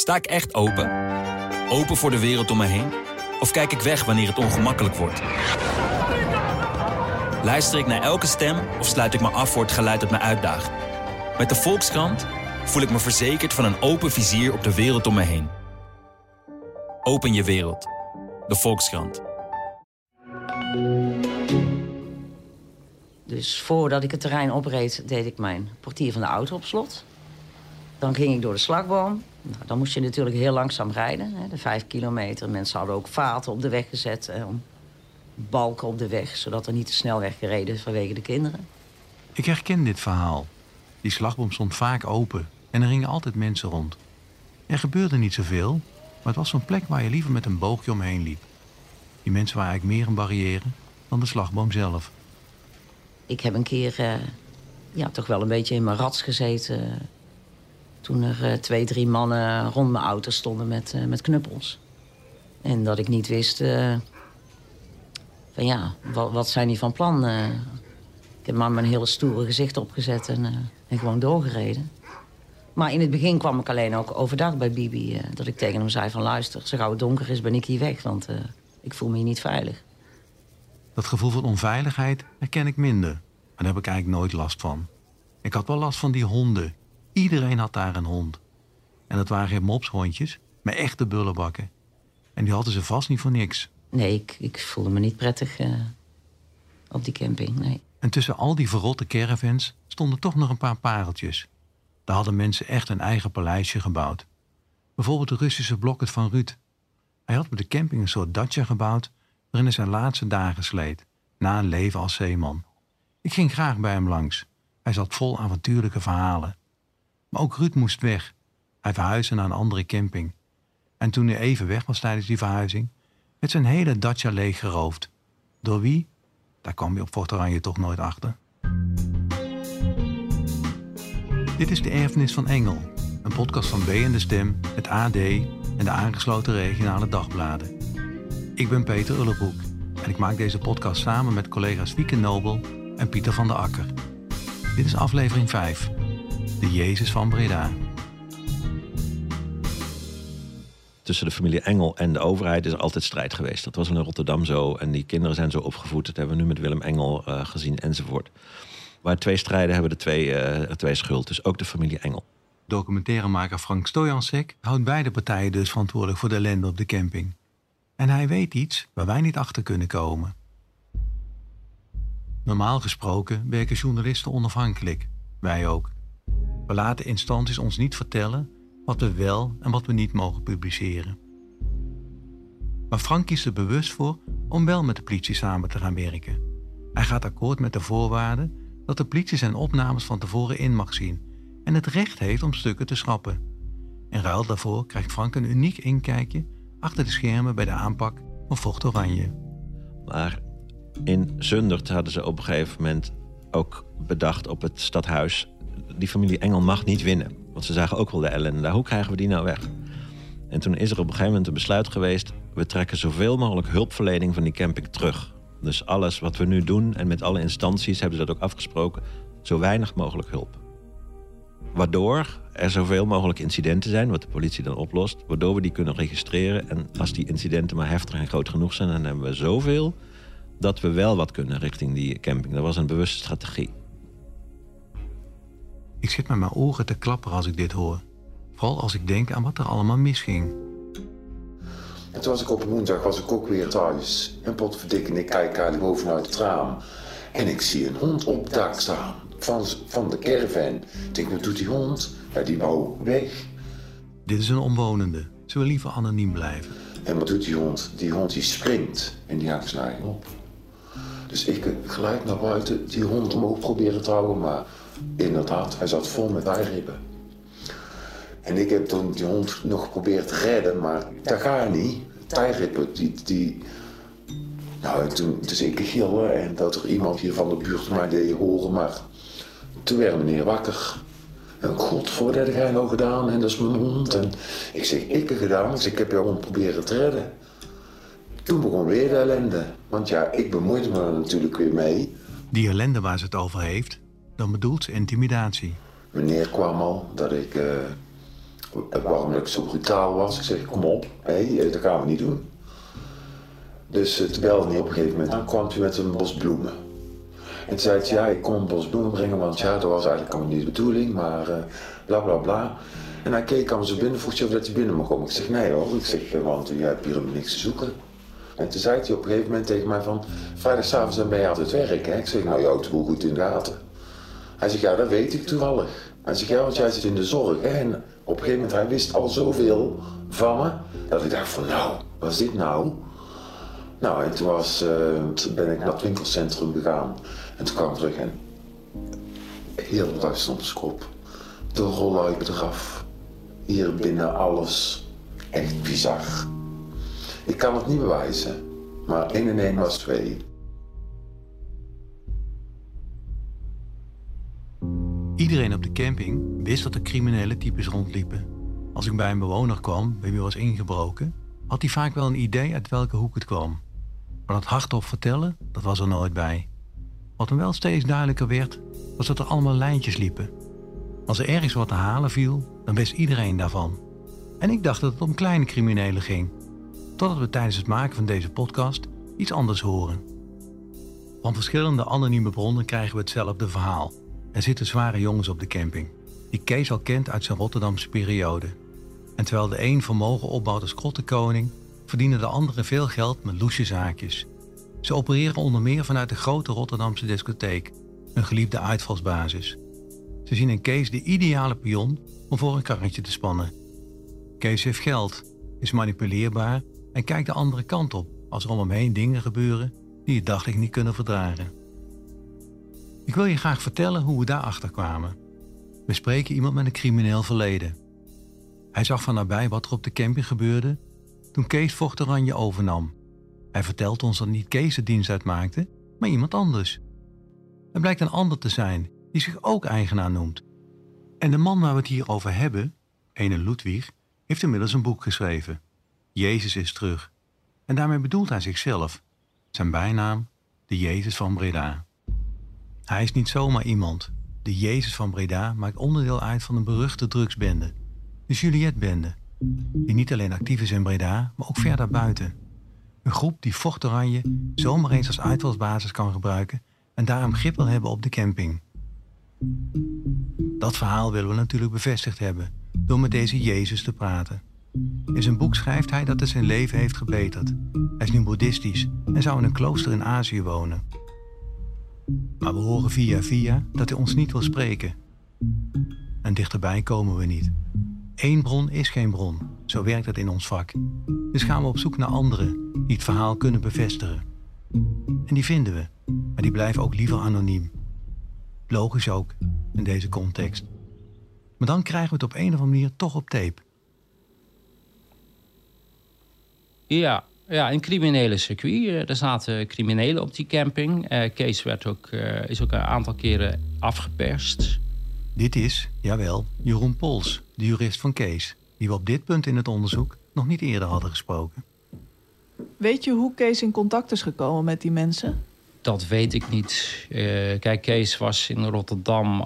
Sta ik echt open? Open voor de wereld om me heen? Of kijk ik weg wanneer het ongemakkelijk wordt? Luister ik naar elke stem of sluit ik me af voor het geluid dat me uitdaagt? Met de Volkskrant voel ik me verzekerd van een open vizier op de wereld om me heen. Open je wereld. De Volkskrant. Dus voordat ik het terrein opreed, deed ik mijn portier van de auto op slot. Dan ging ik door de slagboom. Nou, dan moest je natuurlijk heel langzaam rijden, hè, de vijf kilometer. Mensen hadden ook vaten op de weg gezet, eh, om balken op de weg... zodat er niet te snel werd gereden vanwege de kinderen. Ik herken dit verhaal. Die slagboom stond vaak open en er gingen altijd mensen rond. Er gebeurde niet zoveel, maar het was zo'n plek waar je liever met een boogje omheen liep. Die mensen waren eigenlijk meer een barrière dan de slagboom zelf. Ik heb een keer eh, ja, toch wel een beetje in mijn rats gezeten... toen er eh, twee, drie mannen rond mijn auto stonden met, eh, met knuppels. En dat ik niet wist... eh, van ja, wat, wat zijn die van plan? Ik heb maar mijn hele stoere gezicht opgezet en, en gewoon doorgereden. Maar in het begin kwam ik alleen ook overdag bij Bibi... dat ik tegen hem zei van luister, zo gauw het donker is ben ik hier weg... want ik voel me hier niet veilig. Dat gevoel van onveiligheid herken ik minder. En daar heb ik eigenlijk nooit last van. Ik had wel last van die honden. Iedereen had daar een hond. En dat waren geen mopshondjes, maar echte bullenbakken. En die hadden ze vast niet voor niks. Nee, ik, ik voelde me niet prettig eh, op die camping, nee. En tussen al die verrotte caravans stonden toch nog een paar pareltjes. Daar hadden mensen echt een eigen paleisje gebouwd. Bijvoorbeeld de Russische blokket van Ruud. Hij had op de camping een soort dacha gebouwd... waarin hij zijn laatste dagen sleet, na een leven als zeeman. Ik ging graag bij hem langs. Hij zat vol avontuurlijke verhalen. Maar ook Ruud moest weg. Hij verhuisde naar een andere camping. En toen hij even weg was tijdens die verhuizing... werd zijn hele dacha leeggeroofd. Door wie? Daar kwam je op Fort Oranje toch nooit achter. Dit is de Erfenis van Engel, een podcast van B en de Stem, het AD en de aangesloten regionale dagbladen. Ik ben Peter Ullebroek en ik maak deze podcast samen met collega's Wieke Nobel en Pieter van der Akker. Dit is aflevering 5, de Jezus van Breda. tussen de familie Engel en de overheid is er altijd strijd geweest. Dat was in Rotterdam zo. En die kinderen zijn zo opgevoed. Dat hebben we nu met Willem Engel eh, gezien enzovoort. Waar twee strijden hebben de twee, eh, twee schuld. Dus ook de familie Engel. Documentairemaker Frank Stojansek houdt beide partijen dus verantwoordelijk voor de ellende op de camping. En hij weet iets waar wij niet achter kunnen komen. Normaal gesproken werken journalisten onafhankelijk. Wij ook. We laten instanties ons niet vertellen wat we wel en wat we niet mogen publiceren. Maar Frank kiest er bewust voor om wel met de politie samen te gaan werken. Hij gaat akkoord met de voorwaarden dat de politie zijn opnames van tevoren in mag zien en het recht heeft om stukken te schrappen. In ruil daarvoor krijgt Frank een uniek inkijkje achter de schermen bij de aanpak van Vocht Oranje. Maar in Zundert hadden ze op een gegeven moment ook bedacht op het stadhuis... die familie Engel mag niet winnen. Want ze zagen ook wel de ellende. Hoe krijgen we die nou weg? En toen is er op een gegeven moment een besluit geweest... we trekken zoveel mogelijk hulpverlening van die camping terug. Dus alles wat we nu doen en met alle instanties hebben ze dat ook afgesproken... zo weinig mogelijk hulp. Waardoor er zoveel mogelijk incidenten zijn, wat de politie dan oplost... waardoor we die kunnen registreren. En als die incidenten maar heftig en groot genoeg zijn... dan hebben we zoveel dat we wel wat kunnen richting die camping. Dat was een bewuste strategie. Ik zit met mijn oren te klapperen als ik dit hoor. Vooral als ik denk aan wat er allemaal misging. En toen was ik op woensdag was ik ook weer thuis. En potverdikke, ik kijk eigenlijk bovenuit het raam. En ik zie een hond op het dak staan. Van, van de caravan. Ik denk, wat doet die hond? Ja, die wou weg. Dit is een omwonende. Ze wil liever anoniem blijven. En wat doet die hond? Die hond die springt en die haakt snijden op. Dus ik eh, gelijk naar buiten die hond omhoog proberen te houden. Maar inderdaad, hij zat vol met eiribben. En ik heb toen die hond nog geprobeerd te redden, maar dat gaat niet. Tijrippen, die, die... Nou, toen, dus ik gillen en dat er iemand hier van de buurt mij deed horen, maar toen werd meneer wakker. En god, voor dat heb jij nou gedaan en dat is mijn hond. En ik zeg, ik heb gedaan, dus ik heb jouw hond proberen te redden. Toen begon weer de ellende. Want ja, ik bemoeide me er natuurlijk weer mee. Die ellende waar ze het over heeft, dan bedoelt intimidatie. Meneer kwam al dat ik eh, waarom ik zo brutaal was. Ik zeg, kom op, hé, dat gaan we niet doen. Dus uh, toen belde hij op een gegeven moment aan, kwam hij met een bos bloemen. En zei hij, ja, ik kom een bos bloemen brengen, want ja, dat was eigenlijk allemaal niet de bedoeling, maar uh, bla bla bla. En hij keek aan ze binnen, vroeg je of dat hij binnen mag komen. Ik zeg, nee hoor, ik zeg, want jij hebt hier niks te zoeken. En toen zei hij op een gegeven moment tegen mij van, vrijdagavond dan ben je altijd werk, hè? Ik zeg, nou, je houdt het goed in de gaten. Hij zegt, ja, dat weet ik toevallig. Hij zegt, ja, want jij zit in de zorg. En op een gegeven moment, hij wist al zoveel van me, dat ik dacht van, nou, wat is dit nou? Nou, en toen, was, uh, ben ik naar het winkelcentrum gegaan. En toen kwam ik terug en heel de dag stond op kop. De rolluiken eraf. Hier binnen alles. Echt bizar. Ik kan het niet bewijzen, maar 1 en 1 was 2. Iedereen op de camping wist dat er criminele types rondliepen. Als ik bij een bewoner kwam bij wie was ingebroken, had hij vaak wel een idee uit welke hoek het kwam. Maar dat hardop vertellen, dat was er nooit bij. Wat hem wel steeds duidelijker werd, was dat er allemaal lijntjes liepen. Als er ergens wat te halen viel, dan wist iedereen daarvan. En ik dacht dat het om kleine criminelen ging, totdat we tijdens het maken van deze podcast iets anders horen. Van verschillende anonieme bronnen krijgen we hetzelfde verhaal. Er zitten zware jongens op de camping, die Kees al kent uit zijn Rotterdamse periode. En terwijl de een vermogen opbouwt als krottenkoning, verdienen de anderen veel geld met loesje zaakjes. Ze opereren onder meer vanuit de grote Rotterdamse discotheek, een geliefde uitvalsbasis. Ze zien in Kees de ideale pion om voor een karretje te spannen. Kees heeft geld, is manipuleerbaar en kijkt de andere kant op als er om hem heen dingen gebeuren die je daglicht niet kunnen verdragen. Ik wil je graag vertellen hoe we daarachter kwamen. We spreken iemand met een crimineel verleden. Hij zag van nabij wat er op de camping gebeurde toen Kees Vocht Oranje overnam. Hij vertelt ons dat niet Kees de dienst uitmaakte, maar iemand anders. Het blijkt een ander te zijn die zich ook eigenaar noemt. En de man waar we het hier over hebben, ene Ludwig, heeft inmiddels een boek geschreven. Jezus is terug. En daarmee bedoelt hij zichzelf. Zijn bijnaam, de Jezus van Breda. Hij is niet zomaar iemand. De Jezus van Breda maakt onderdeel uit van een beruchte drugsbende. De Juliette-bende. Die niet alleen actief is in Breda, maar ook ver daarbuiten. Een groep die Fort Oranje zomaar eens als uitvalsbasis kan gebruiken en daarom grip wil hebben op de camping. Dat verhaal willen we natuurlijk bevestigd hebben door met deze Jezus te praten. In zijn boek schrijft hij dat het zijn leven heeft gebeterd. Hij is nu boeddhistisch en zou in een klooster in Azië wonen. Maar we horen via via dat hij ons niet wil spreken. En dichterbij komen we niet. Eén bron is geen bron, zo werkt het in ons vak. Dus gaan we op zoek naar anderen die het verhaal kunnen bevestigen. En die vinden we, maar die blijven ook liever anoniem. Logisch ook in deze context. Maar dan krijgen we het op een of andere manier toch op tape. Ja, ja, een criminele circuit. Eh, er zaten criminelen op die camping. Uh, Kees werd ook, uh, is ook een aantal keren afgeperst. Dit is, jawel, Jeroen Pols, de jurist van Kees... die we op dit punt in het onderzoek nog niet eerder hadden gesproken. Weet je hoe Kees in contact is gekomen met die mensen? Dat weet ik niet. Uh, kijk, Kees was in Rotterdam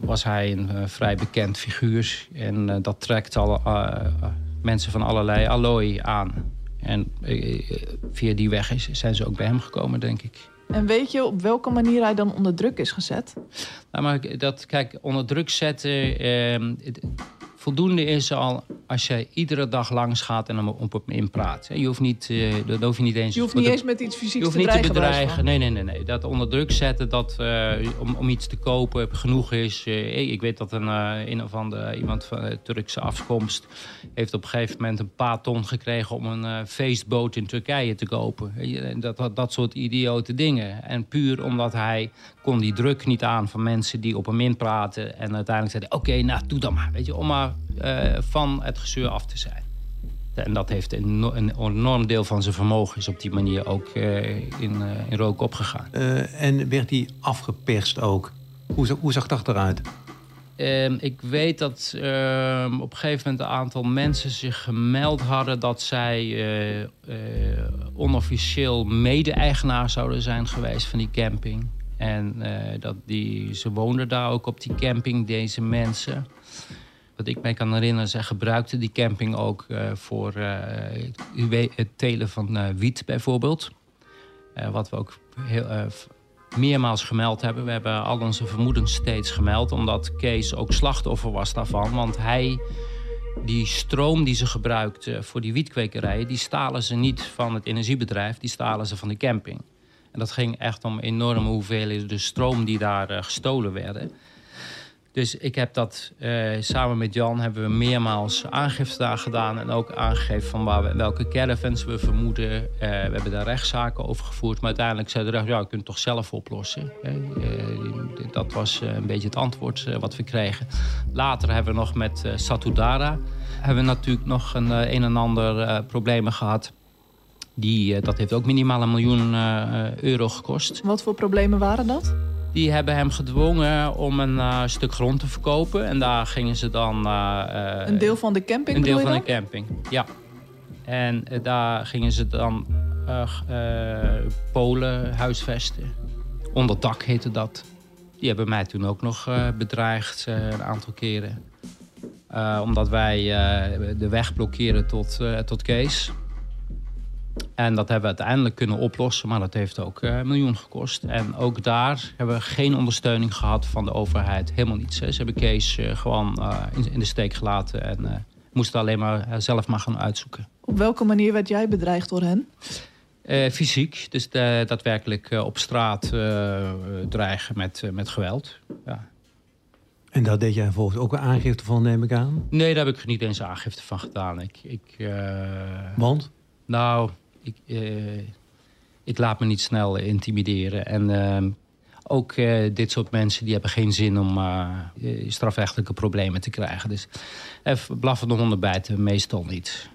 was hij een vrij bekend figuur. En dat trekt al mensen van allerlei allooi aan. En eh, via die weg is, zijn ze ook bij hem gekomen, denk ik. En weet je op welke manier hij dan onder druk is gezet? Nou, maar dat, kijk, onder druk zetten. Eh, voldoende is al als je iedere dag langs gaat en hem op hem inpraat. Je hoeft niet, uh, dat hoef je niet eens... Je hoeft niet eens met iets fysieks je hoeft te niet te bedreigen. Nee, nee, nee, nee. Dat onder druk zetten, dat uh, om, om iets te kopen genoeg is. Uh, ik weet dat een, een of andere, iemand van Turkse afkomst... heeft op een gegeven moment een paar ton gekregen... om een feestboot in Turkije te kopen. Dat, dat, dat soort idiote dingen. En puur omdat hij kon die druk niet aan van mensen die op hem inpraten... en uiteindelijk zeiden, oké, nou, doe dan maar. Weet je, om maar uh, van het gezeur af te zijn. En dat heeft een, een enorm deel van zijn vermogen is op die manier ook uh, in, uh, in rook opgegaan. en werd hij afgeperst ook? Hoe, hoe zag dat eruit? Ehm, ik weet dat ehm, op een gegeven moment een aantal mensen zich gemeld hadden dat zij onofficieel mede-eigenaar zouden zijn geweest van die camping. En dat die, ze woonden daar ook op die camping, deze mensen. Wat ik mij kan herinneren, zij gebruikten die camping ook voor het telen van wiet bijvoorbeeld. wat we ook heel, meermaals gemeld hebben. We hebben al onze vermoedens steeds gemeld, omdat Kees ook slachtoffer was daarvan. Want hij, die stroom die ze gebruikten voor die wietkwekerij, die stalen ze niet van het energiebedrijf, die stalen ze van de camping. En dat ging echt om enorme hoeveelheden de stroom die daar gestolen werden. Dus ik heb dat uh, samen met Jan hebben we meermaals aangifte daar gedaan. En ook aangegeven van waar we, welke caravans we vermoeden. Uh, we hebben daar rechtszaken over gevoerd. Maar uiteindelijk zei de rechter, ja, je kunt het toch zelf oplossen. Uh, dat was een beetje het antwoord wat we kregen. Later hebben we nog met Satudara... hebben we natuurlijk nog een, een en ander problemen gehad... Die, dat heeft ook minimaal een miljoen euro gekost. Wat voor problemen waren dat? Die hebben hem gedwongen om een uh, stuk grond te verkopen. En daar gingen ze dan... Uh, een deel van de camping Een deel van de camping, ja. En daar gingen ze dan Polen huisvesten. Onder dak heette dat. Die hebben mij toen ook nog bedreigd een aantal keren. omdat wij de weg blokkeren tot, tot Kees. En dat hebben we uiteindelijk kunnen oplossen, maar dat heeft ook uh, een miljoen gekost. En ook daar hebben we geen ondersteuning gehad van de overheid. Helemaal niets. Ze hebben Kees uh, gewoon uh, in, de steek gelaten en moesten alleen maar zelf maar gaan uitzoeken. Op welke manier werd jij bedreigd door hen? fysiek, dus daadwerkelijk op straat dreigen met, met geweld. Ja. En daar deed jij volgens ook een aangifte van, neem ik aan? Nee, daar heb ik niet eens aangifte van gedaan. Ik, ik, Want? Nou, ik, uh, ik laat me niet snel intimideren. En uh, ook uh, dit soort mensen die hebben geen zin om strafrechtelijke problemen te krijgen. Dus even blaffende honden bijten, meestal niet.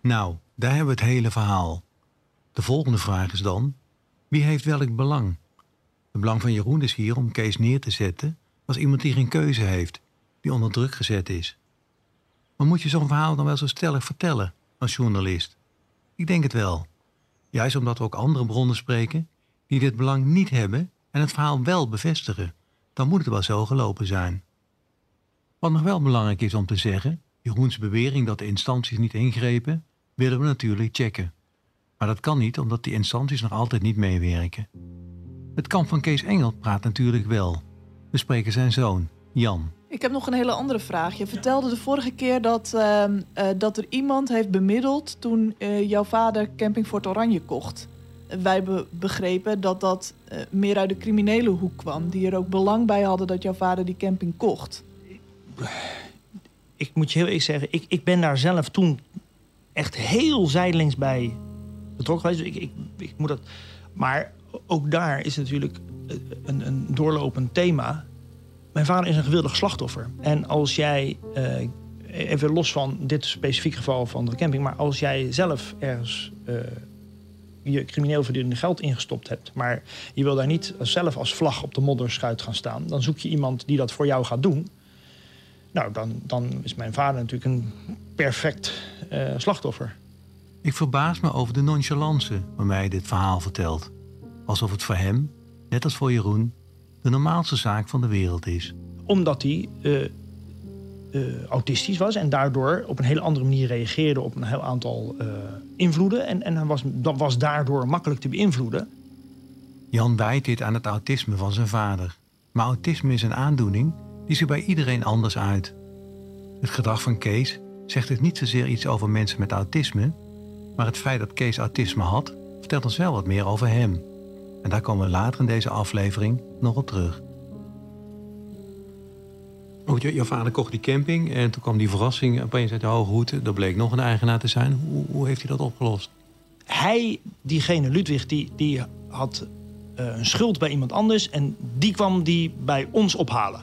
Nou, daar hebben we het hele verhaal. De volgende vraag is dan: wie heeft welk belang? Het belang van Jeroen is hier om Kees neer te zetten als iemand die geen keuze heeft, die onder druk gezet is. Maar moet je zo'n verhaal dan wel zo stellig vertellen? Als journalist? Ik denk het wel. Juist omdat we ook andere bronnen spreken die dit belang niet hebben en het verhaal wel bevestigen, dan moet het wel zo gelopen zijn. Wat nog wel belangrijk is om te zeggen, Jeroens bewering dat de instanties niet ingrepen, willen we natuurlijk checken. Maar dat kan niet omdat die instanties nog altijd niet meewerken. Het kamp van Kees Engel praat natuurlijk wel. We spreken zijn zoon, Jan. Ik heb nog een hele andere vraag. Je vertelde de vorige keer dat, uh, uh, dat er iemand heeft bemiddeld toen uh, jouw vader Camping Fort Oranje kocht. Wij be begrepen dat dat meer uit de criminele hoek kwam. Die er ook belang bij hadden dat jouw vader die camping kocht. Ik moet je heel eerlijk zeggen, ik, ik ben daar zelf toen echt heel zijdelings bij betrokken geweest. Ik, ik, ik moet dat... Maar ook daar is natuurlijk een, een doorlopend thema mijn vader is een gewillig slachtoffer. En als jij, uh, even los van dit specifieke geval van de camping, maar als jij zelf ergens uh, je crimineel verdiende geld ingestopt hebt, maar je wil daar niet zelf als vlag op de modderschuit gaan staan, dan zoek je iemand die dat voor jou gaat doen. Nou, dan, dan is mijn vader natuurlijk een perfect uh, slachtoffer. Ik verbaas me over de nonchalance waarmee hij dit verhaal vertelt. Alsof het voor hem, net als voor Jeroen, de normaalste zaak van de wereld is. Omdat hij uh, uh, autistisch was en daardoor op een hele andere manier reageerde op een heel aantal uh, invloeden. En, en hij was, dat was daardoor makkelijk te beïnvloeden. Jan wijt dit aan het autisme van zijn vader. Maar autisme is een aandoening die zich bij iedereen anders uit. Het gedrag van Kees zegt dus niet zozeer iets over mensen met autisme, maar het feit dat Kees autisme had, vertelt ons wel wat meer over hem. En daar komen we later in deze aflevering nog op terug. Je, jouw vader kocht die camping en toen kwam die verrassing opeens uit de hoge hoed. Er bleek nog een eigenaar te zijn. Hoe, hoe heeft hij dat opgelost? Hij, diegene Ludwig, die, die had uh, een schuld bij iemand anders en die kwam die bij ons ophalen.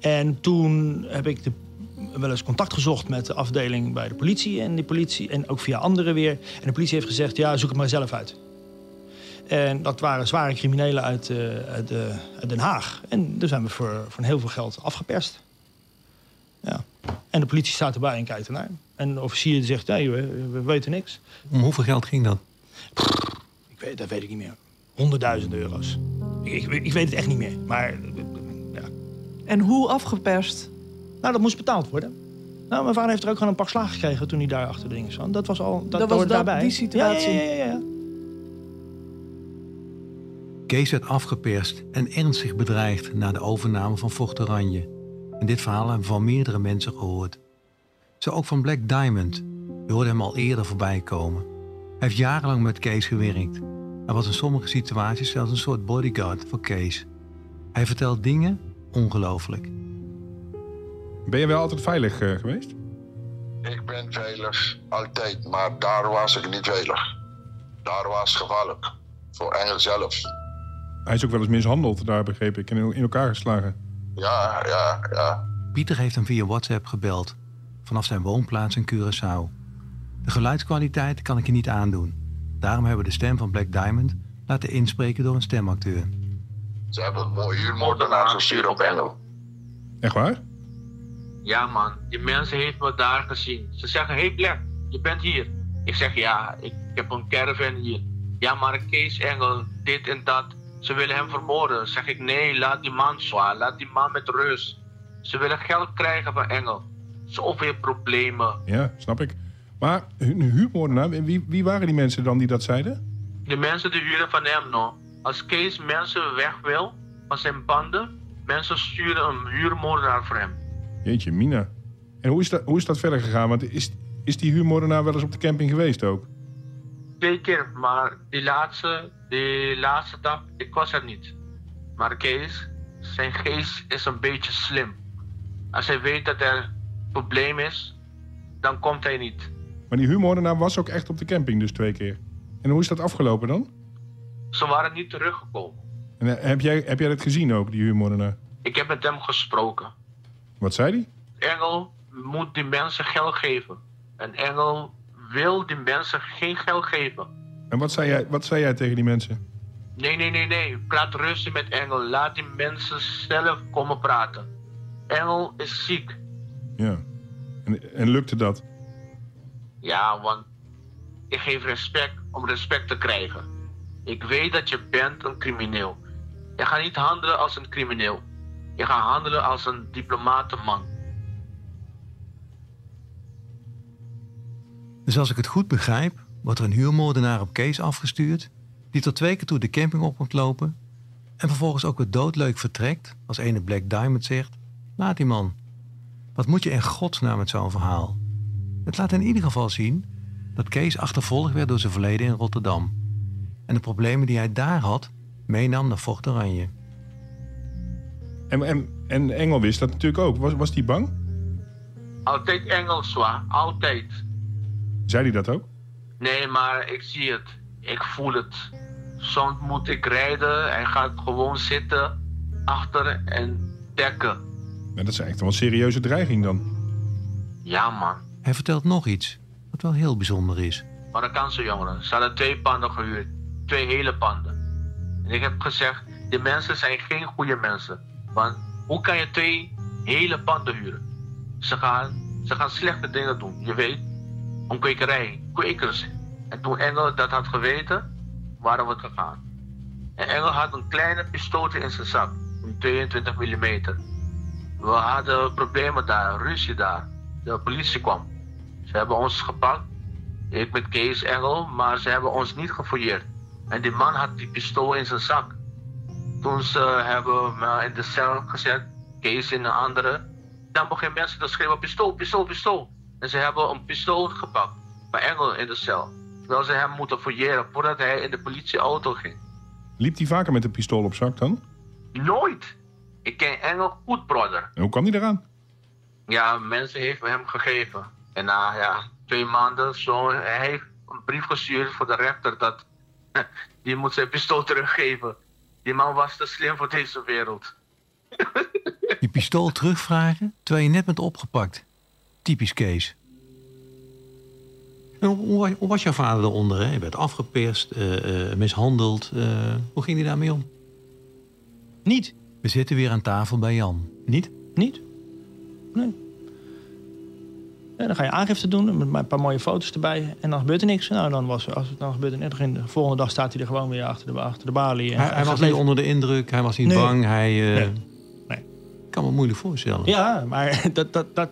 En toen heb ik de, wel eens contact gezocht met de afdeling bij de politie en die politie en ook via anderen weer. En de politie heeft gezegd: ja, zoek het maar zelf uit. En dat waren zware criminelen uit, uh, uit, uh, uit, Den Haag. En daar zijn we voor, voor heel veel geld afgeperst. Ja. En de politie staat erbij en kijkt ernaar. En de officier zegt, nee, we, we weten niks. Om hoeveel geld ging dat? ik weet, dat weet ik niet meer. Honderdduizend euro's. Ik, ik, ik, weet het echt niet meer. Maar ja. En hoe afgeperst? Nou, dat moest betaald worden. Nou, mijn vader heeft er ook gewoon een pak slaag gekregen toen hij daar achter de dingen zat. Dat was al dat, Dat was dat- daarbij. die situatie. Ja, ja, ja, ja. Kees werd afgeperst en ernstig bedreigd na de overname van Vocht Oranje. En dit verhaal hebben we van meerdere mensen gehoord. Zo ook van Black Diamond. We hoorden hem al eerder voorbij komen. Hij heeft jarenlang met Kees gewerkt. Hij was in sommige situaties zelfs een soort bodyguard voor Kees. Hij vertelt dingen ongelooflijk. Ben je wel altijd veilig eh, geweest? Ik ben veilig, altijd. Maar daar was ik niet veilig. Daar was gevaarlijk. Voor Engel zelf. Hij is ook wel eens mishandeld, daar begreep ik, en in elkaar geslagen. Ja, ja, ja. Pieter heeft hem via WhatsApp gebeld. Vanaf zijn woonplaats in Curaçao. De geluidskwaliteit kan ik je niet aandoen. Daarom hebben we de stem van Black Diamond laten inspreken door een stemacteur. Ze hebben een mooi huurmoordenaar gestuurd op Engel. Echt waar? Ja man, die mensen heeft me daar gezien. Ze zeggen, hey Black, je bent hier. Ik zeg, ja, ik heb een caravan hier. Ja, maar Kees Engel, dit en dat. Ze willen hem vermoorden. Zeg ik, nee, laat die man zwaar. Laat die man met rust. Ze willen geld krijgen van Engel. Zoveel problemen. Ja, snap ik. Maar een huurmoordenaar, wie, wie waren die mensen dan die dat zeiden? De mensen die huren van hem nog. Als Kees mensen weg wil van zijn banden, mensen sturen een huurmoordenaar voor hem. Jeetje, Mina. En hoe is dat, hoe is dat verder gegaan? Want is, is die huurmoordenaar wel eens op de camping geweest ook? Twee keer, maar die laatste, die laatste dag, ik was er niet. Maar Kees, zijn geest is een beetje slim. Als hij weet dat er een probleem is, dan komt hij niet. Maar die huurmoordenaar was ook echt op de camping dus twee keer. En hoe is dat afgelopen dan? Ze waren niet teruggekomen. En eh, heb jij, heb jij dat gezien ook, die huurmoordenaar? Ik heb met hem gesproken. Wat zei hij? Engel moet die mensen geld geven. En Engel wil die mensen geen geld geven. En wat zei jij, wat zei jij tegen die mensen? Nee, nee, nee, nee. Praat rustig met Engel. Laat die mensen zelf komen praten. Engel is ziek. Ja. En, en lukte dat? Ja, want ik geef respect om respect te krijgen. Ik weet dat je bent een crimineel. Je gaat niet handelen als een crimineel. Je gaat handelen als een diplomatenman. Dus als ik het goed begrijp, wordt er een huurmoordenaar op Kees afgestuurd... die tot twee keer toe de camping op moet lopen... en vervolgens ook weer doodleuk vertrekt... als ene Black Diamond zegt... laat die man. Wat moet je in godsnaam met zo'n verhaal? Het laat in ieder geval zien dat Kees achtervolgd werd door zijn verleden in Rotterdam... en de problemen die hij daar had meenam naar Fort Oranje. En, en, en Engel wist dat natuurlijk ook. Was, was die bang? Altijd Engel zwaar, altijd. Zei hij dat ook? Nee, maar ik zie het. Ik voel het. Soms moet ik rijden en gaat gewoon zitten achter en dekken. Ja, dat is echt wel een serieuze dreiging dan. Ja, man. Hij vertelt nog iets, wat wel heel bijzonder is. Marokkaanse jongeren. Ze hadden twee panden gehuurd. Twee hele panden. En ik heb gezegd, die mensen zijn geen goede mensen. Want hoe kan je twee hele panden huren? Ze gaan, ze gaan slechte dingen doen. Je weet, een kwekerij, kwekers. En toen Engel dat had geweten, waren we gegaan. En Engel had een kleine pistooltje in zijn zak. Een 22 mm. We hadden problemen daar, ruzie daar. De politie kwam. Ze hebben ons gepakt. Ik met Kees Engel, maar ze hebben ons niet gefouilleerd. En die man had die pistool in zijn zak. Toen ze hebben me in de cel gezet, Kees in een andere. Dan beginnen mensen te schreeuwen, pistool, pistool, pistool. En ze hebben een pistool gepakt bij Engel in de cel. Terwijl ze hem moeten fouilleren voordat hij in de politieauto ging. Liep hij vaker met een pistool op zak dan? Nooit! Ik ken Engel goed, brother. En hoe kwam hij eraan? Ja, mensen heeft me hem gegeven. En na ja, twee maanden zo, hij heeft een brief gestuurd voor de rechter dat die moet zijn pistool teruggeven. Die man was te slim voor deze wereld. Je pistool terugvragen terwijl je net bent opgepakt. Typisch Kees. En hoe, hoe was- jouw vader eronder? Hè? Je werd afgeperst, eh, eh, mishandeld. eh, hoe ging hij daarmee om? Niet. We zitten weer aan tafel bij Jan. Niet? Niet? Nee. Ja, dan ga je aangifte doen met een paar mooie foto's erbij. En dan gebeurt er niks. Nou, dan was, als het dan gebeurt er niks. De volgende dag staat hij er gewoon weer achter de, achter de balie. En Hij, was niet onder de indruk, hij was niet Nee. bang. Hij, eh, Nee. Nee. Ik kan me moeilijk voorstellen. Ja, maar dat, dat, dat,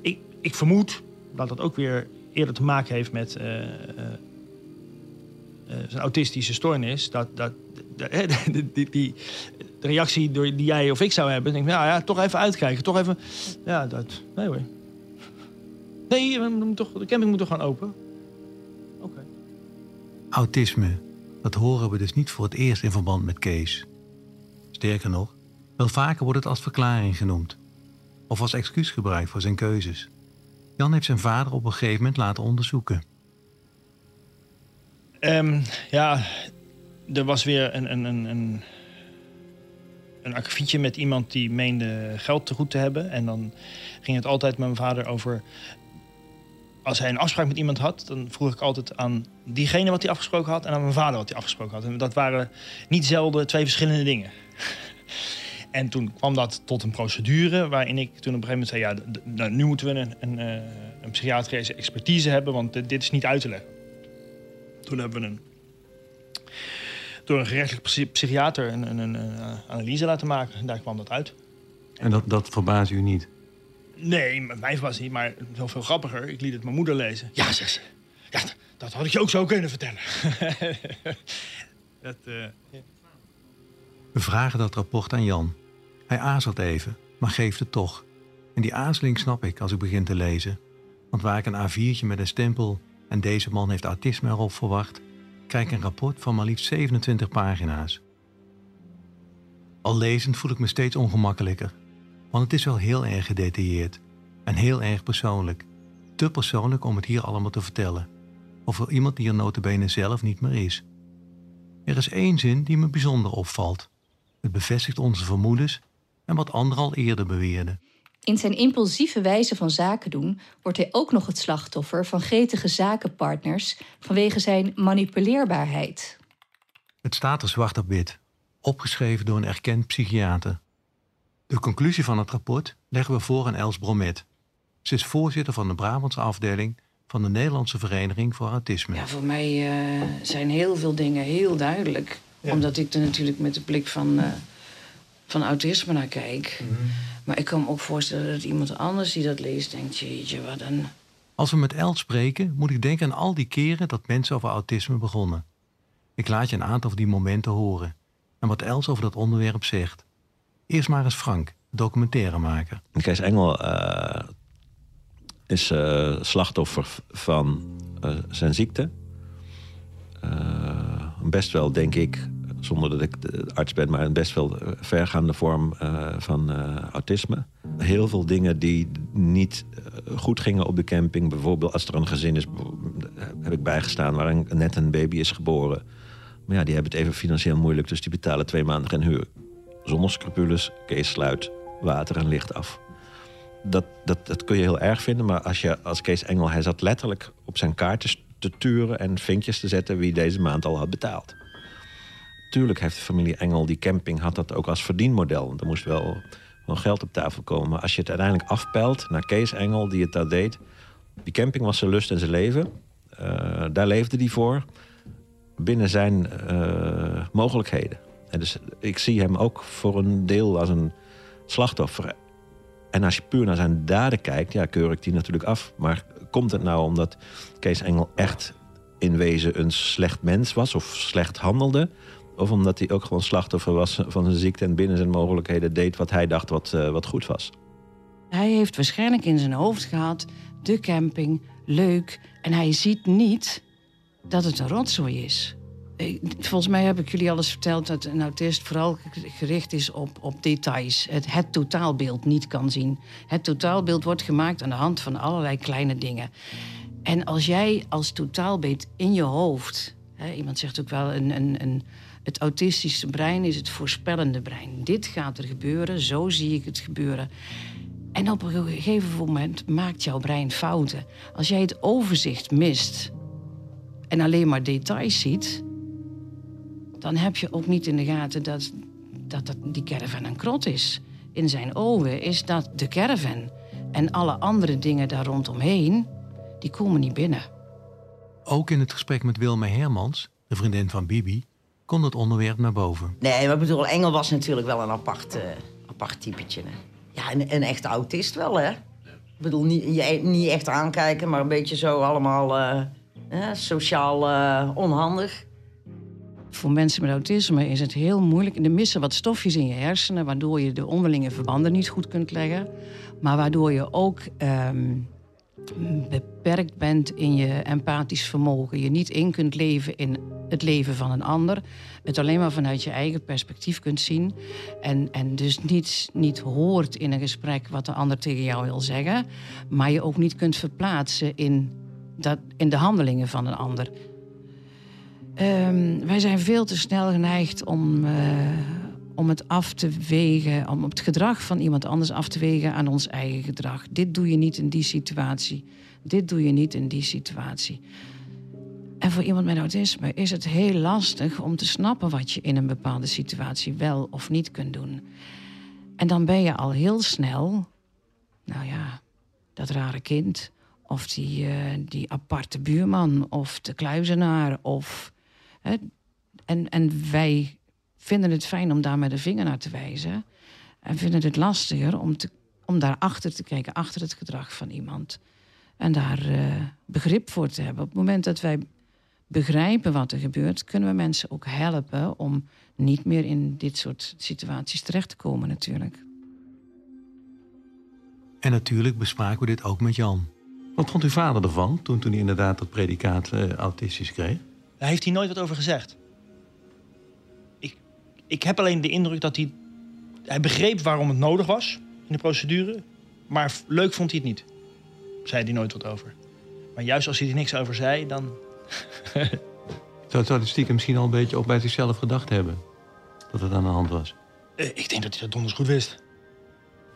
ik, ik vermoed dat dat ook weer eerder te maken heeft met eh, eh, eh, zijn autistische stoornis. Dat, dat, die, reactie door, die jij of ik zou hebben, denk ik, nou ja, toch even uitkijken. Toch even, ja, dat, nee hoor. Nee, toch, de camping moet toch gewoon open? Oké. Autisme, dat horen we dus niet voor het eerst in verband met Kees. Sterker nog, wel vaker wordt het als verklaring genoemd. Of als excuus gebruikt voor zijn keuzes. Jan heeft zijn vader op een gegeven moment laten onderzoeken. Ehm, ja, er was weer een, een, een, een, een met iemand die meende geld te goed te hebben. En dan ging het altijd met mijn vader over... Als hij een afspraak met iemand had, dan vroeg ik altijd aan diegene wat hij afgesproken had... en aan mijn vader wat hij afgesproken had. En dat waren niet zelden twee verschillende dingen. En toen kwam dat tot een procedure waarin ik toen op een gegeven moment zei... ja, nou, nu moeten we een, een, eh, een psychiatrische expertise hebben, want dit dit is niet uit te leggen. Toen hebben we een, door een gerechtelijk psy- psychiater een, een, een, eh, analyse laten maken. En daar kwam dat uit. En dat, dat verbaast u niet. Nee, mij was niet, maar wel veel grappiger. Ik liet het mijn moeder lezen. Ja, zegt ze. Ja, dat had ik je ook zo kunnen vertellen. dat, eh. We vragen dat rapport aan Jan. Hij aarzelt even, maar geeft het toch. En die aarzeling snap ik als ik begin te lezen. Want waar ik een A4'tje met een stempel en deze man heeft autisme erop verwacht, krijg ik een rapport van maar liefst 27 pagina's. Al lezend voel ik me steeds ongemakkelijker, want het is wel heel erg gedetailleerd en heel erg persoonlijk. Te persoonlijk om het hier allemaal te vertellen. Of voor iemand die er notabene zelf niet meer is. Er is één zin die me bijzonder opvalt. Het bevestigt onze vermoedens en wat anderen al eerder beweerden. In zijn impulsieve wijze van zaken doen wordt hij ook nog het slachtoffer van gretige zakenpartners vanwege zijn manipuleerbaarheid. Het staat er zwart op wit, opgeschreven door een erkend psychiater. De conclusie van het rapport leggen we voor aan Els Bromet. Ze is voorzitter van de Brabantse afdeling van de Nederlandse Vereniging voor Autisme. Ja, voor mij eh, zijn heel veel dingen heel duidelijk. Omdat ik er natuurlijk met de blik van, eh, van autisme naar kijk. Maar ik kan me ook voorstellen dat iemand anders die dat leest denkt... jeetje, wat een... Als we met Els spreken, moet ik denken aan al die keren dat mensen over autisme begonnen. Ik laat je een aantal van die momenten horen en wat Els over dat onderwerp zegt. Eerst maar eens Frank, documentairemaker. Kees Engel eh, is eh, slachtoffer van eh, zijn ziekte. Eh, best wel, denk ik, zonder dat ik de arts ben, maar een best wel eh, vergaande vorm eh, van eh, autisme. Heel veel dingen die niet goed gingen op de camping. Bijvoorbeeld als er een gezin is, heb ik bijgestaan, waar een, net een baby is geboren. Maar ja, die hebben het even financieel moeilijk, dus die betalen twee maanden geen huur. Zonder scrupules, Kees sluit water en licht af. Dat, dat, dat kun je heel erg vinden, maar als je als Kees Engel... hij zat letterlijk op zijn kaartjes te turen en vinkjes te zetten... wie deze maand al had betaald. Tuurlijk heeft de familie Engel, die camping, had dat ook als verdienmodel. Er moest wel, wel geld op tafel komen. Maar als je het uiteindelijk afpelt naar Kees Engel, die het daar deed... die camping was zijn lust en zijn leven. Eh, daar leefde hij voor. Binnen zijn eh, mogelijkheden. En dus ik zie hem ook voor een deel als een slachtoffer. En als je puur naar zijn daden kijkt, ja, keur ik die natuurlijk af. Maar komt het nou omdat Kees Engel echt in wezen een slecht mens was of slecht handelde? Of omdat hij ook gewoon slachtoffer was van zijn ziekte en binnen zijn mogelijkheden deed wat hij dacht wat, eh, wat goed was? Hij heeft waarschijnlijk in zijn hoofd gehad... de camping, leuk. En hij ziet niet dat het een rotzooi is. Volgens mij heb ik jullie al eens verteld dat een autist vooral gericht is op, op details. Het, het totaalbeeld niet kan zien. Het totaalbeeld wordt gemaakt aan de hand van allerlei kleine dingen. En als jij als totaalbeeld in je hoofd... Hè, iemand zegt ook wel, een, een, een, het autistische brein is het voorspellende brein. Dit gaat er gebeuren, zo zie ik het gebeuren. En op een gegeven moment maakt jouw brein fouten. Als jij het overzicht mist en alleen maar details ziet, dan heb je ook niet in de gaten dat, dat, dat die caravan een krot is. In zijn ogen is dat de caravan. En alle andere dingen daar rondomheen, die komen niet binnen. Ook in het gesprek met Wilma Hermans, de vriendin van Bibi, komt het onderwerp naar boven. Nee, maar ik bedoel, Engel was natuurlijk wel een apart, eh, apart typetje. hè. Ja, een, een echte autist wel, hè? Ik bedoel, niet, je, niet echt aankijken, maar een beetje zo allemaal eh, eh, sociaal eh, onhandig. Voor mensen met autisme is het heel moeilijk. Er missen wat stofjes in je hersenen, waardoor je de onderlinge verbanden niet goed kunt leggen. Maar waardoor je ook ehm, beperkt bent in je empathisch vermogen. Je niet in kunt leven in het leven van een ander. Het alleen maar vanuit je eigen perspectief kunt zien. En, en dus niet, niet hoort in een gesprek wat de ander tegen jou wil zeggen. Maar je ook niet kunt verplaatsen in, dat, in de handelingen van een ander. Ehm, wij zijn veel te snel geneigd om, eh, om het af te wegen, om het gedrag van iemand anders af te wegen aan ons eigen gedrag. Dit doe je niet in die situatie. Dit doe je niet in die situatie. En voor iemand met autisme is het heel lastig om te snappen wat je in een bepaalde situatie wel of niet kunt doen. En dan ben je al heel snel, nou ja, dat rare kind, of die, uh, die aparte buurman, of de kluizenaar, of. Hè, en, en wij vinden het fijn om daar met de vinger naar te wijzen. En vinden het lastiger om, te, om daarachter te kijken, achter het gedrag van iemand. En daar uh, begrip voor te hebben. Op het moment dat wij begrijpen wat er gebeurt, kunnen we mensen ook helpen om niet meer in dit soort situaties terecht te komen, natuurlijk. En natuurlijk bespraken we dit ook met Jan. Wat vond uw vader ervan toen, toen hij inderdaad dat predicaat uh, autistisch kreeg? Daar heeft hij nooit wat over gezegd. Ik, heb alleen de indruk dat hij. Hij begreep waarom het nodig was in de procedure. Maar leuk vond hij het niet. Zei hij nooit wat over. Maar juist als hij er niks over zei, dan. zou, zou hij stiekem misschien al een beetje ook bij zichzelf gedacht hebben? Dat het aan de hand was? Uh, ik denk dat hij dat donders goed wist.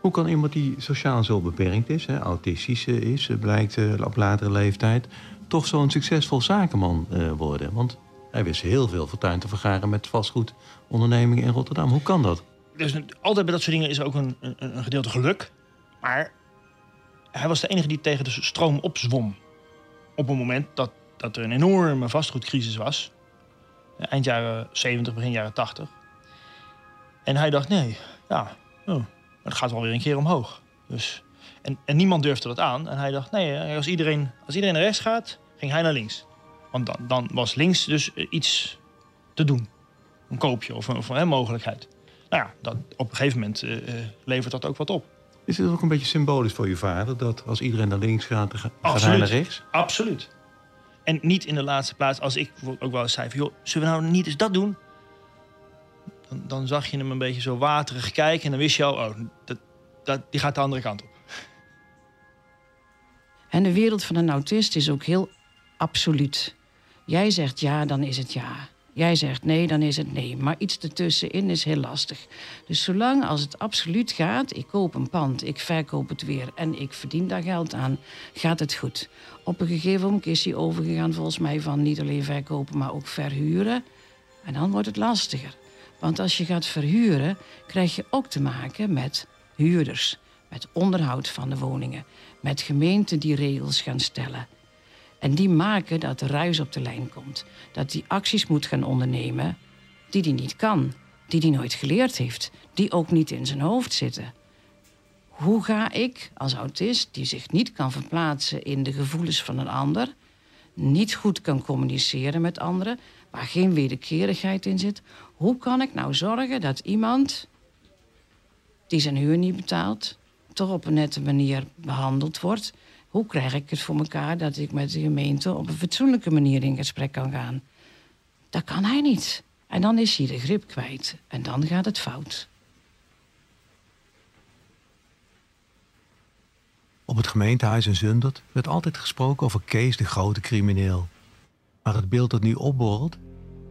Hoe kan iemand die sociaal zo beperkt is, hè, autistisch is, blijkt uh, op latere leeftijd, toch zo'n succesvol zakenman uh, worden? Want hij wist heel veel fortuin te vergaren met vastgoedondernemingen in Rotterdam. Hoe kan dat? Dus altijd bij dat soort dingen is ook een, een, een gedeelte geluk. Maar hij was de enige die tegen de stroom opzwom. Op een moment dat, dat er een enorme vastgoedcrisis was. Eind jaren 70, begin jaren 80. En hij dacht, nee, ja, oh, het gaat wel weer een keer omhoog. Dus, en, en niemand durfde dat aan. En hij dacht, nee, als iedereen, als iedereen naar rechts gaat, ging hij naar links. Want dan, dan was links dus iets te doen. Een koopje of een, of een mogelijkheid. Nou ja, dat, op een gegeven moment uh, levert dat ook wat op. Is het ook een beetje symbolisch voor je vader? Dat als iedereen naar links gaat, dan gaat hij naar rechts? Absoluut. En niet in de laatste plaats, als ik ook wel eens zei... Van, joh, zullen we nou niet eens dat doen? Dan, dan zag je hem een beetje zo waterig kijken... en dan wist je al, oh, dat, dat, die gaat de andere kant op. En de wereld van een autist is ook heel absoluut. Jij zegt ja, dan is het ja. Jij zegt nee, dan is het nee. Maar iets ertussenin is heel lastig. Dus zolang als het absoluut gaat, ik koop een pand, ik verkoop het weer en ik verdien daar geld aan, gaat het goed. Op een gegeven moment is hij overgegaan volgens mij van niet alleen verkopen, maar ook verhuren. En dan wordt het lastiger. Want als je gaat verhuren, krijg je ook te maken met huurders, met onderhoud van de woningen, met gemeenten die regels gaan stellen. En die maken dat de ruis op de lijn komt. Dat die acties moet gaan ondernemen die hij niet kan. Die hij nooit geleerd heeft. Die ook niet in zijn hoofd zitten. Hoe ga ik als autist, die zich niet kan verplaatsen in de gevoelens van een ander, niet goed kan communiceren met anderen, waar geen wederkerigheid in zit, hoe kan ik nou zorgen dat iemand die zijn huur niet betaalt, toch op een nette manier behandeld wordt, hoe krijg ik het voor elkaar dat ik met de gemeente op een fatsoenlijke manier in gesprek kan gaan? Dat kan hij niet. En dan is hij de grip kwijt. En dan gaat het fout. Op het gemeentehuis in Zundert werd altijd gesproken over Kees de grote crimineel. Maar het beeld dat nu opborrelt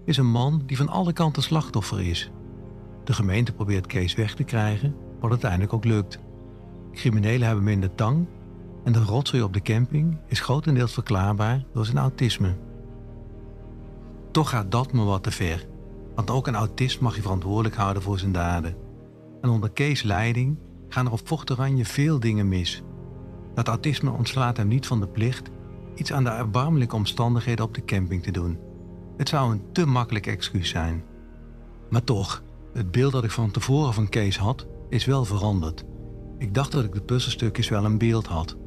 is een man die van alle kanten slachtoffer is. De gemeente probeert Kees weg te krijgen, wat uiteindelijk ook lukt. Criminelen hebben minder tang en de rotzooi op de camping is grotendeels verklaarbaar door zijn autisme. Toch gaat dat me wat te ver, want ook een autist mag je verantwoordelijk houden voor zijn daden. En onder Kees' leiding gaan er op Fort Oranje veel dingen mis. Dat autisme ontslaat hem niet van de plicht iets aan de erbarmelijke omstandigheden op de camping te doen. Het zou een te makkelijk excuus zijn. Maar toch, het beeld dat ik van tevoren van Kees had, is wel veranderd. Ik dacht dat ik de puzzelstukjes wel een beeld had.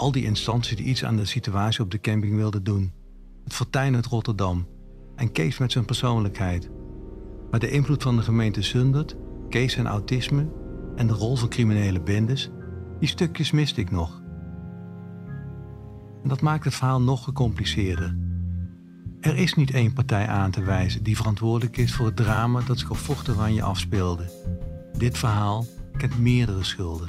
Al die instanties die iets aan de situatie op de camping wilden doen. Het Fortuin uit Rotterdam en Kees met zijn persoonlijkheid. Maar de invloed van de gemeente Zundert, Kees en autisme en de rol van criminele bendes, die stukjes miste ik nog. En dat maakt het verhaal nog gecompliceerder. Er is niet één partij aan te wijzen die verantwoordelijk is voor het drama dat zich op Vocht Oranje afspeelde. Dit verhaal kent meerdere schulden.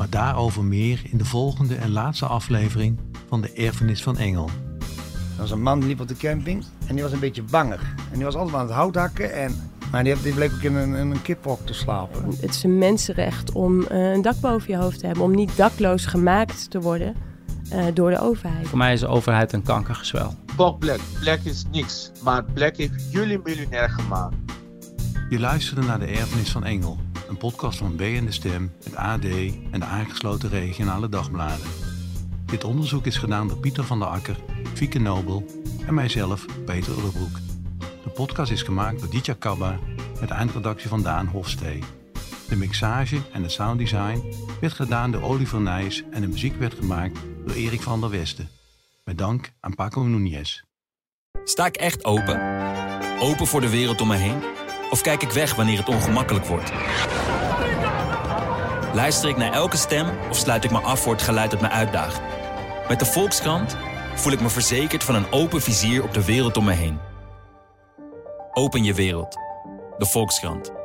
Maar daarover meer in de volgende en laatste aflevering van de Erfenis van Engel. Er was een man die liep op de camping en die was een beetje banger. En die was altijd aan het hout hakken en maar die, die bleek ook in een, in een kiphok te slapen. Het is een mensenrecht om uh, een dak boven je hoofd te hebben. Om niet dakloos gemaakt te worden uh, door de overheid. Voor mij is de overheid een kankergezwel. Fuck Black. Black is niks. Maar Black heeft jullie miljonair gemaakt. Je luisterde naar de Erfenis van Engel. Een podcast van B en de Stem, het AD en de aangesloten regionale dagbladen. Dit onderzoek is gedaan door Pieter van der Akker, Fieke Nobel en mijzelf, Peter Ullebroek. De podcast is gemaakt door Ditya Kabba met eindredactie van Daan Hofstee. De mixage en het sounddesign werd gedaan door Oliver Nijs en de muziek werd gemaakt door Erik van der Westen. Met dank aan Paco Núñez. Sta ik echt open? Open voor de wereld om me heen? Of kijk ik weg wanneer het ongemakkelijk wordt? Luister ik naar elke stem of sluit ik me af voor het geluid dat me uitdaagt? Met de Volkskrant voel ik me verzekerd van een open vizier op de wereld om me heen. Open je wereld. De Volkskrant.